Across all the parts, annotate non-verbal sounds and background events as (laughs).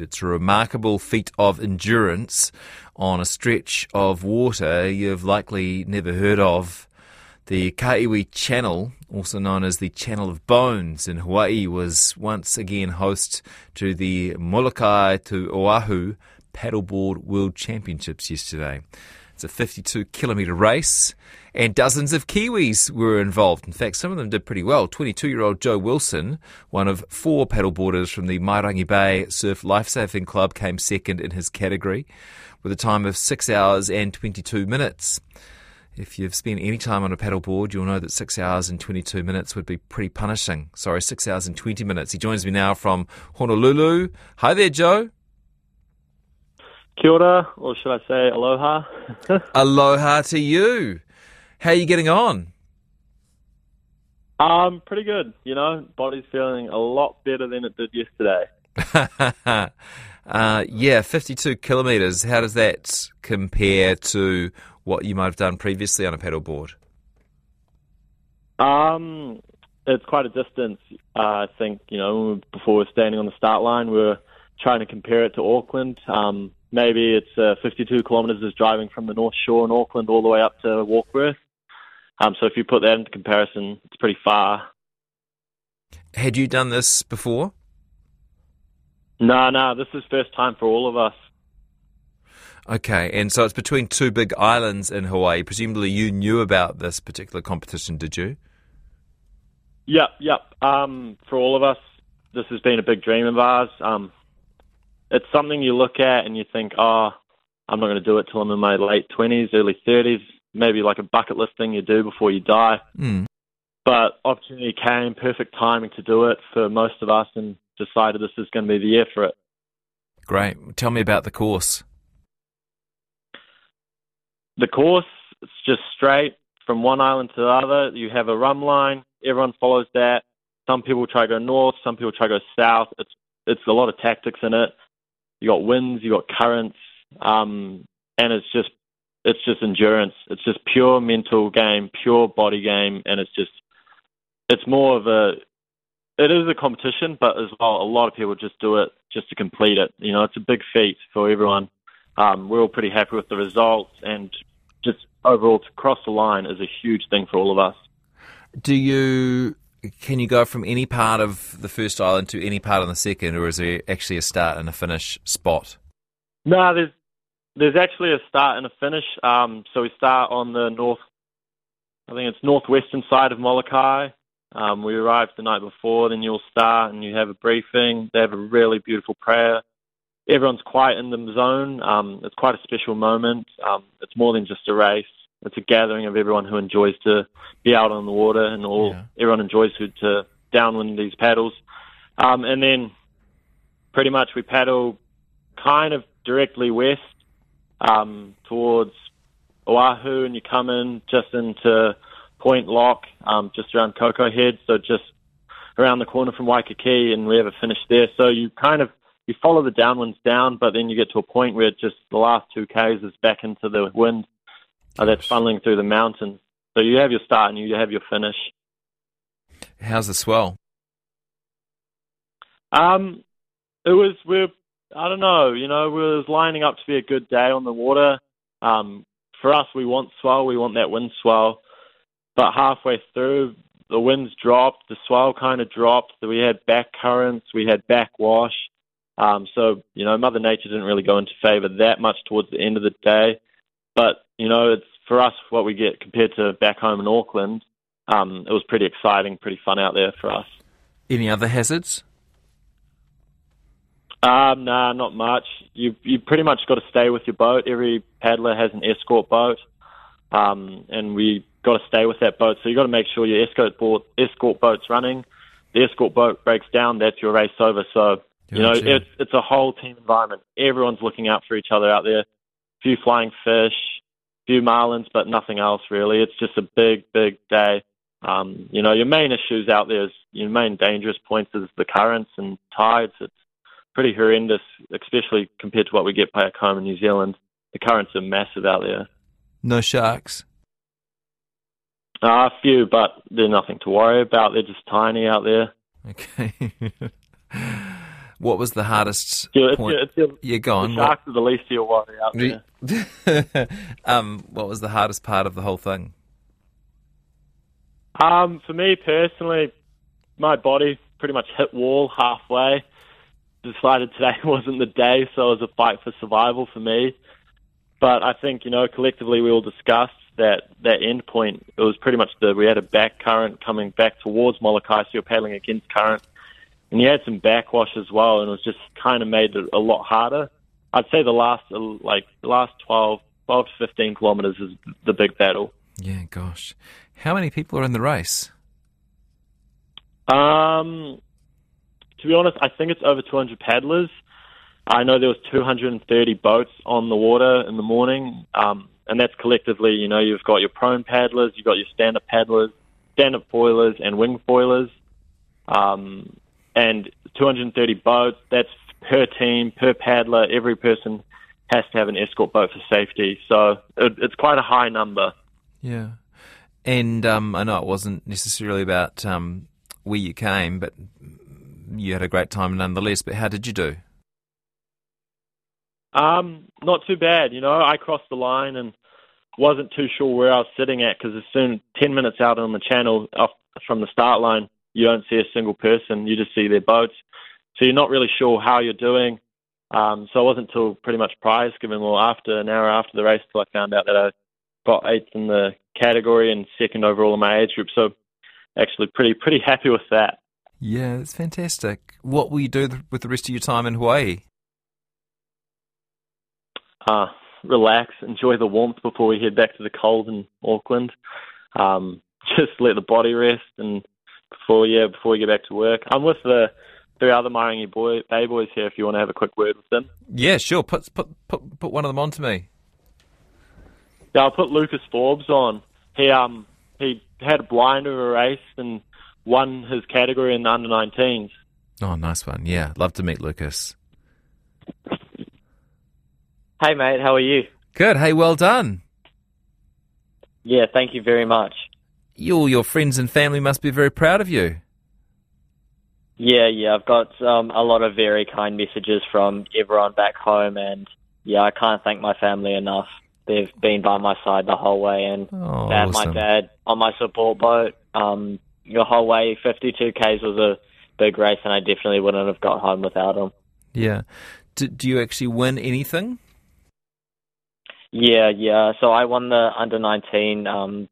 It's a remarkable feat of endurance on a stretch of water you've likely never heard of. The Kaiwi Channel, also known as the Channel of Bones in Hawaii, was once again host to the Molokai to Oahu Paddleboard World Championships yesterday. It's a 52 kilometre race, and dozens of Kiwis were involved. In fact, some of them did pretty well. 22 year old Joe Wilson, one of four paddleboarders from the Mairangi Bay Surf Lifesaving Club, came second in his category with a time of 6 hours and 22 minutes. If you've spent any time on a paddleboard, you'll know that 6 hours and 22 minutes would be pretty punishing. Sorry, 6 hours and 20 minutes. He joins me now from Honolulu. Hi there, Joe. Kia ora, or should I say aloha? (laughs) aloha to you. How are you getting on? Um, pretty good. You know, body's feeling a lot better than it did yesterday. (laughs) uh, yeah, 52 kilometres. How does that compare to what you might have done previously on a paddleboard? Um, it's quite a distance. Uh, I think, you know, before we are standing on the start line, we are trying to compare it to Auckland. Um, maybe it's uh, 52 kilometres is driving from the North Shore in Auckland all the way up to Warkworth. Um, so if you put that into comparison, it's pretty far. Had you done this before? No, no, this is first time for all of us. Okay, and so it's between two big islands in Hawaii. Presumably, you knew about this particular competition, did you? Yep, yep. Um, for all of us, this has been a big dream of ours. Um, it's something you look at and you think, oh, I'm not going to do it till I'm in my late 20s, early 30s, maybe like a bucket list thing you do before you die. Mm. But opportunity came, perfect timing to do it for most of us, and decided this is going to be the year for it. Great. Tell me about the course. The course, it's just straight from one island to the other. You have a rhumb line. Everyone follows that. Some people try to go north. Some people try to go south. It's it's a lot of tactics in it you got winds, you got currents, um, and it's just it's just endurance. It's just pure mental game, pure body game, and it's just it's more of a it is a competition, but as well, a lot of people just do it just to complete it. You know, it's a big feat for everyone. Um, we're all pretty happy with the results, and just overall to cross the line is a huge thing for all of us. Do you can you go from any part of the first island to any part on the second, or is there actually a start and a finish spot? No, there's there's actually a start and a finish. Um, so we start on the north, I think it's northwestern side of Molokai. Um, we arrived the night before, then you'll start and you have a briefing. They have a really beautiful prayer. Everyone's quiet in the zone. Um, it's quite a special moment. Um, it's more than just a race it's a gathering of everyone who enjoys to be out on the water and all yeah. everyone enjoys to, to downwind these paddles. Um, and then pretty much we paddle kind of directly west um, towards Oahu, and you come in just into Portlock, um, just around Koko Head, so just around the corner from Waikiki, and we have a finish there. So you kind of you follow the downwinds down, but then you get to a point where just the last two k's is back into the wind, uh, that's funneling through the mountains. So you have your start and you have your finish. How's the swell? Um, it was we're I don't know, you know, we was lining up to be a good day on the water. Um, for us, we want swell, we want that wind swell, but halfway through, the winds dropped, the swell kind of dropped. We had back currents, we had backwash. Um, so you know, Mother Nature didn't really go into favour that much towards the end of the day. But you know, it's for us what we get compared to back home in Auckland. Um, it was pretty exciting, pretty fun out there for us. Any other hazards? Um, nah, not much. You you pretty much got to stay with your boat. Every paddler has an escort boat, um, and we got to stay with that boat. So you got to make sure your escort boat escort boat's running. The escort boat breaks down, that's your race over. So you know it's it's a whole team environment. Everyone's looking out for each other out there. A few flying fish, few marlins, but nothing else really. It's just a big, big day. Um, you know, your main issues out there is your main dangerous points is the currents and tides. It's pretty horrendous, especially compared to what we get back home in New Zealand. The currents are massive out there. No sharks. Uh, a few, but they're nothing to worry about. They're just tiny out there. Okay. (laughs) What was the hardest Yeah, point? it's, it's, yeah, go on. the sharks are the least your worry out there. What, um, what was the hardest part of the whole thing? Um, for me personally, my body pretty much hit wall halfway. Decided today (laughs) wasn't the day, so it was a fight for survival for me. But I think you know collectively we all discussed that that end point. It was pretty much the we had a back current coming back towards Molokai, so you're paddling against current, and you had some backwash as well, and it was just kind of made it a lot harder. I'd say the last uh, like the last 12, 12 to fifteen kilometers is the big battle. Yeah, gosh. How many people are in the race? Um, to be honest, I think it's over 200 paddlers. I know there was 230 boats on the water in the morning, um, and that's collectively. You know, you've got your prone paddlers, you've got your stand-up paddlers, stand-up foilers, and wing foilers, um, and 230 boats. That's per team, per paddler. Every person has to have an escort boat for safety, so it, it's quite a high number. Yeah. And um, I know it wasn't necessarily about um, where you came, but you had a great time nonetheless. But how did you do? Um, not too bad. You know, I crossed the line and wasn't too sure where I was sitting at because as soon ten minutes out on the channel off from the start line, you don't see a single person. You just see their boats, so you're not really sure how you're doing. Um, so it wasn't until pretty much prize giving, or after an hour after the race, till I found out that I got eighth in the category and second overall in my age group. So actually, pretty pretty happy with that. Yeah, that's fantastic. What will you do th- with the rest of your time in Hawaii? uh, relax, enjoy the warmth before we head back to the cold in Auckland. Um, (laughs) just let the body rest, and before yeah, before we get back to work, I'm with the three other Mairangi boy Bay boys here. If you want to have a quick word with them, Yeah, sure. Put put put put one of them on to me. yeah, I'll put Lucas Forbes on. He um he had a blind of a race and won his category in the under 19s. Oh, nice one. Yeah, love to meet Lucas. Hey, mate, how are you? Good. Hey, well done. Yeah, thank you very much. You, all your friends and family must be very proud of you. Yeah, yeah, I've got um, a lot of very kind messages from everyone back home, and yeah, I can't thank my family enough. They've been by my side the whole way, and Oh, had awesome. my dad on my support boat. Um, the whole way, 52 k's was a big race, and I definitely wouldn't have got home without him. Yeah. Do, do you actually win anything? Yeah, yeah. So I won the under 19 um,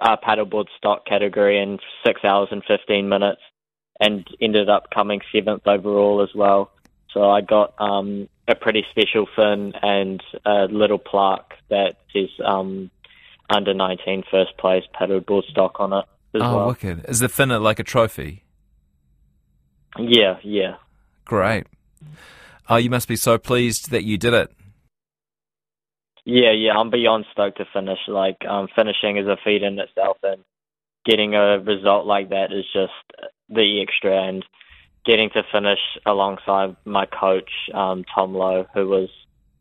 uh, paddleboard stock category in six hours and 15 minutes, and ended up coming seventh overall as well. So I got um, a pretty special fin and a little plaque that says um, under 19 first place paddleboard stock on it as oh, well. wicked. Is the finner like a trophy? Yeah, yeah. Great. Oh, you must be so pleased that you did it. Yeah, yeah, I'm beyond stoked to finish. Like, um, finishing is a feat in itself, and getting a result like that is just the extra. And getting to finish alongside my coach, um, Tom Lowe, who was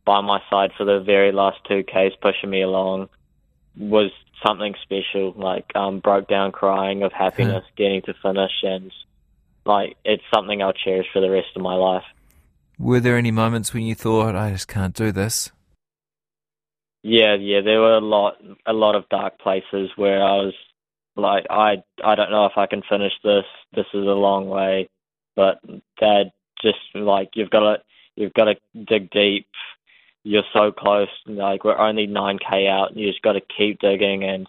by my side for the very last two Ks, pushing me along, was something special. Like, um, broke down crying of happiness (laughs) getting to finish, and like, it's something I'll cherish for the rest of my life. Were there any moments when you thought, I just can't do this? Yeah, yeah, there were a lot, a lot of dark places where I was like, I, I don't know if I can finish this. This is a long way, but Dad, just like you've got to, you've got to dig deep. You're so close. Like we're only nine k out. And you just got to keep digging, and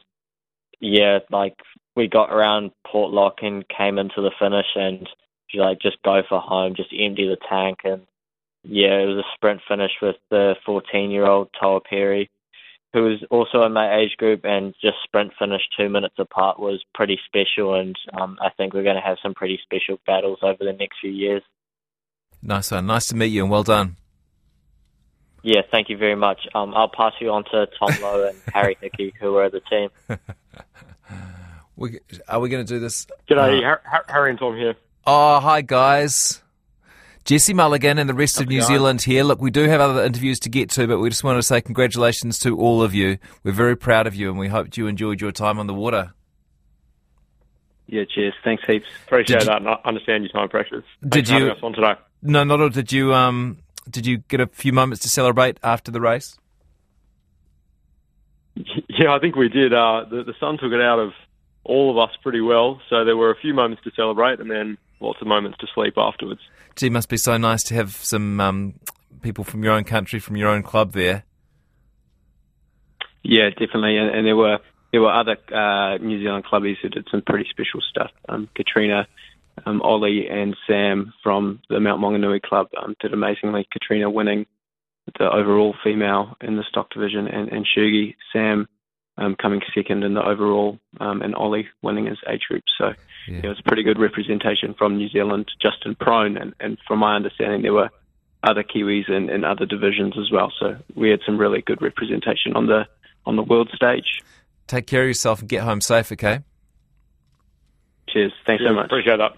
yeah, like we got around Port Lock and came into the finish, and like just go for home, just empty the tank, and yeah, it was a sprint finish with the 14 year old Toa Perry who was also in my age group and just sprint finished two minutes apart was pretty special and um, I think we're going to have some pretty special battles over the next few years. Nice one. Nice to meet you and well done. Yeah, thank you very much. Um, I'll pass you on to Tom Lowe and (laughs) Harry Hickey, who are the team. (laughs) We, are we going to do this? G'day, Uh, Har- Har- Harry and Tom here. Oh, hi, guys. Jesse Mulligan and the rest of New going? Zealand here. Look, we do have other interviews to get to, but we just want to say congratulations to all of you. We're very proud of you, and we hope you enjoyed your time on the water. Yeah, cheers. Thanks heaps. Appreciate Did that and I understand your time pressures. Did Thanks for you- us on today? No, not all. Did you um did you get a few moments to celebrate after the race? (laughs) Yeah, I think we did. Uh, the, the sun took it out of all of us pretty well, so there were a few moments to celebrate and then lots of moments to sleep afterwards. Gee, must be so nice to have some um, people from your own country, from your own club there. Yeah, definitely, and, and there were there were other uh, New Zealand clubbies who did some pretty special stuff. Um, Katrina, um, Ollie, and Sam from the Mount Maunganui club um, did amazingly. Katrina winning the overall female in the stock division, and, and Shugi, Sam um, coming second in the overall, um, and Ollie winning his age group. So Yeah. it was a pretty good representation from New Zealand, just in prone, and, and from my understanding, there were other Kiwis in, in other divisions as well. So we had some really good representation on the on the world stage. Take care of yourself and get home safe, okay? Cheers. Thanks so much. Appreciate that.